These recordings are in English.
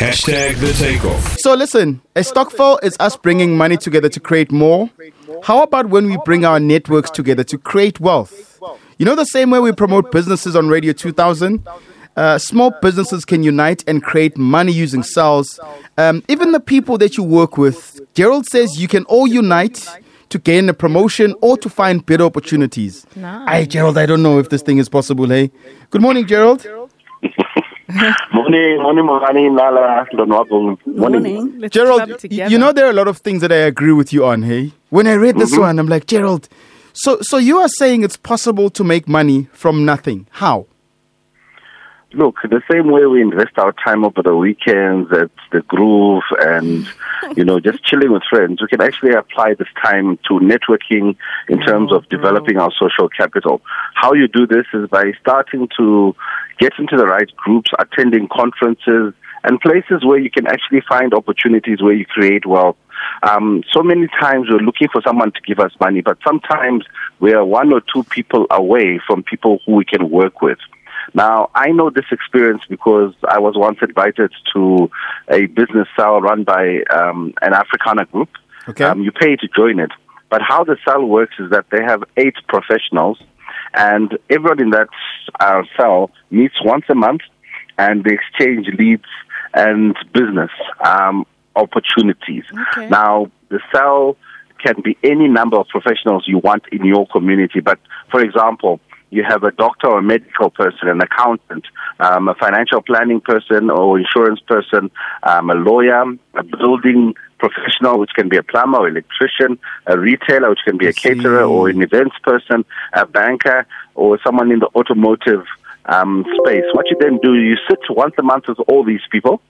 Hashtag the takeoff. So listen, a stokvel is us bringing money together to create more. How about when we bring our networks together to create wealth? You know the same way we promote businesses on Radio 2000? Uh, small businesses can unite and create money using cells. Um, even the people that you work with, Gerald says you can all unite to gain a promotion or to find better opportunities. Nice. Hey, Gerald, I don't know if this thing is possible, hey? Good morning, Gerald. Morning, morning, morning, Nala, Lonwabo. Morning. Morning. Let's Gerald, club y- you know there are a lot of things that I agree with you on, hey? When I read this mm-hmm. one, I'm like, Gerald, so so you are saying it's possible to make money from nothing. How? Look, the same way we invest our time over the weekends at the groove and, you know, just chilling with friends, we can actually apply this time to networking in terms oh, of developing our social capital. How you do this is by starting to get into the right groups, attending conferences, and places where you can actually find opportunities where you create wealth. Um, so many times we're looking for someone to give us money, but sometimes we are one or two people away from people who we can work with. Now, I know this experience because I was once invited to a business cell run by um, an Africana group. Okay. Um, you pay to join it. But how the cell works is that they have eight professionals, and everyone in that uh, cell meets once a month, and they exchange leads and business um, opportunities. Okay. Now, the cell can be any number of professionals you want in your community. But for example, you have a doctor or a medical person, an accountant, um, a financial planning person or insurance person, um, a lawyer, a building professional, which can be a plumber or electrician, a retailer, which can be a caterer or an events person, a banker, or someone in the automotive um, space. What you then do, you sit once a month with all these people.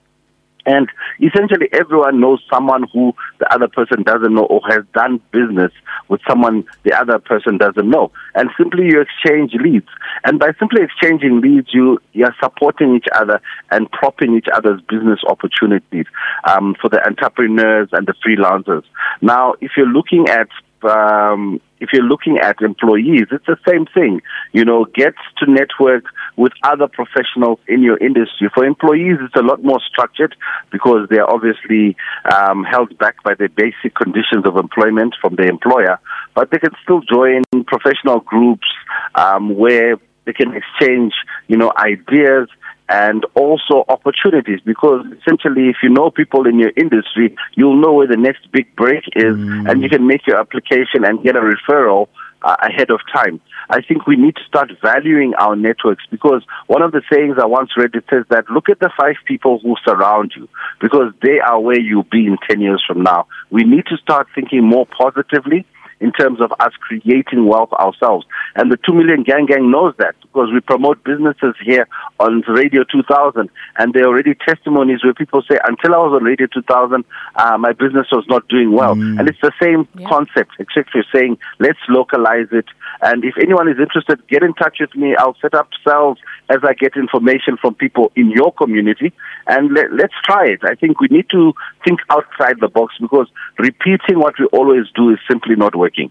And essentially, everyone knows someone who the other person doesn't know or has done business with someone the other person doesn't know. And simply you exchange leads. And by simply exchanging leads, you, you're supporting each other and propping each other's business opportunities um, for the entrepreneurs and the freelancers. Now, if you're looking at um, if you're looking at employees, it's the same thing. You know, get to network with other professionals in your industry. For employees, it's a lot more structured because they're obviously um, held back by the basic conditions of employment from the employer. But they can still join professional groups um, where they can exchange, you know, ideas and also opportunities because essentially if you know people in your industry, you'll know where the next big break is and you can make your application and get a referral uh, ahead of time. I think we need to start valuing our networks because one of the sayings I once read it says that look at the five people who surround you because they are where you'll be in 10 years from now. We need to start thinking more positively in terms of us creating wealth ourselves. And the 2 Million Gang Gang knows that because we promote businesses here on Radio 2000 and there are already testimonies where people say, until I was on Radio 2000, uh, my business was not doing well. And it's the same Yeah. concept, except you're saying, let's localize it. And if anyone is interested, get in touch with me. I'll set up cells as I get information from people in your community and let, let's try it. I think we need to think outside the box because repeating what we always do is simply not working.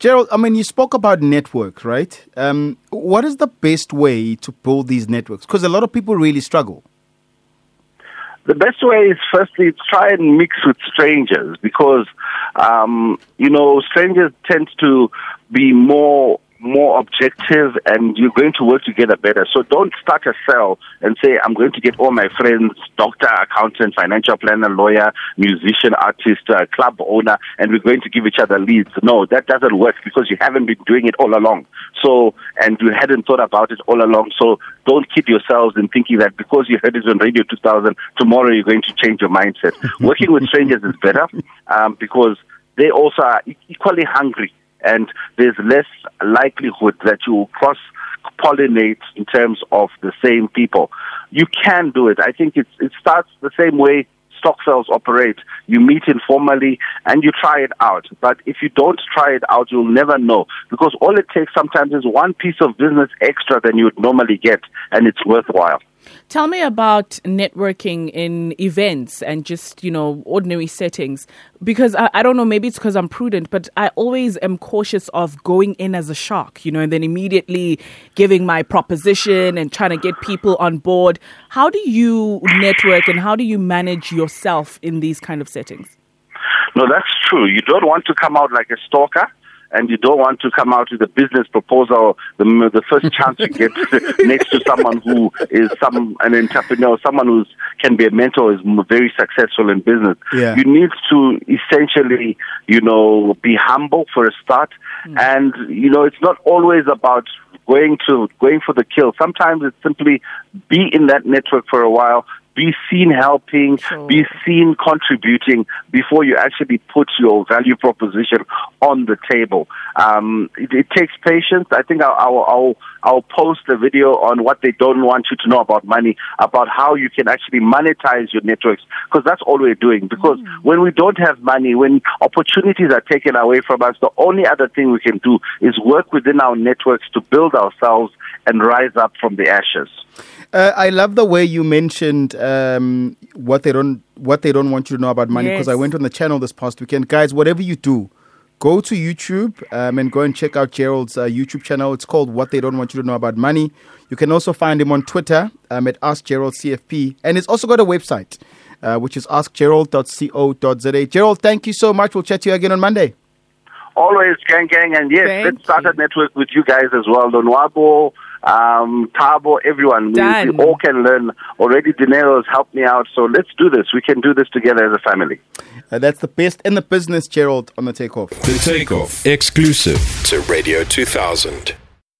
Gerald, I mean, you spoke about network, right? Um, what is the best way to build these networks? Because a lot of people really struggle. The best way is firstly try and mix with strangers because, um, you know, strangers tend to be more more objective and you're going to work together better. So don't start a cell and say, I'm going to get all my friends, doctor, accountant, financial planner, lawyer, musician, artist, uh, club owner, and we're going to give each other leads. No, that doesn't work because you haven't been doing it all along. So, and you hadn't thought about it all along. So don't kid yourselves in thinking that because you heard it on Radio 2000, tomorrow you're going to change your mindset. Working with strangers is better um, because they also are equally hungry and there's less likelihood that you cross pollinate in terms of the same people. You can do it. I think it starts the same way stokvels operate. You meet informally and you try it out. But if you don't try it out, you'll never know because all it takes sometimes is one piece of business extra than you would normally get and it's worthwhile. Tell me about networking in events and just, you know, ordinary settings. Because I, I don't know, maybe it's because I'm prudent, but I always am cautious of going in as a shark, you know, and then immediately giving my proposition and trying to get people on board. How do you network and how do you manage yourself in these kind of settings? No, that's true. You don't want to come out like a stalker and you don't want to come out with a business proposal the, the first chance you get next to someone who is some an entrepreneur, someone who can be a mentor, is very successful in business. Yeah. You need to essentially, you know, be humble for a start, mm. and you know, it's not always about going to going for the kill. Sometimes it's simply be in that network for a while, be seen helping, sure. be seen contributing before you actually put your value proposition on the table. Um, it, it, takes patience. I think I'll, I'll, I'll, I'll, post a video on what they don't want you to know about money, about how you can actually monetize your networks, because that's all we're doing. Because mm. when we don't have money, when opportunities are taken away from us, the only other thing we can do is work within our networks to build ourselves and rise up from the ashes. Uh, I love the way you mentioned um, what they don't what they don't want you to know about money because yes. I went on the channel this past weekend, guys. Whatever you do, go to YouTube um, and go and check out Gerald's uh, YouTube channel. It's called What They Don't Want You to Know About Money. You can also find him on Twitter um, at AskGeraldCFP, and he's also got a website, uh, which is askgerald.co.za. Gerald, thank you so much. We'll chat to you again on Monday. Always, gang, gang, and yes, thank let's start a network with you guys as well. Lonwabo um, Tabo, everyone. We, we, all can learn. Already Dinero has helped me out, so let's do this. We can do this together as a family. Uh, that's the best in the business, Gerald, on the takeoff. The takeoff, exclusive to Radio 2000.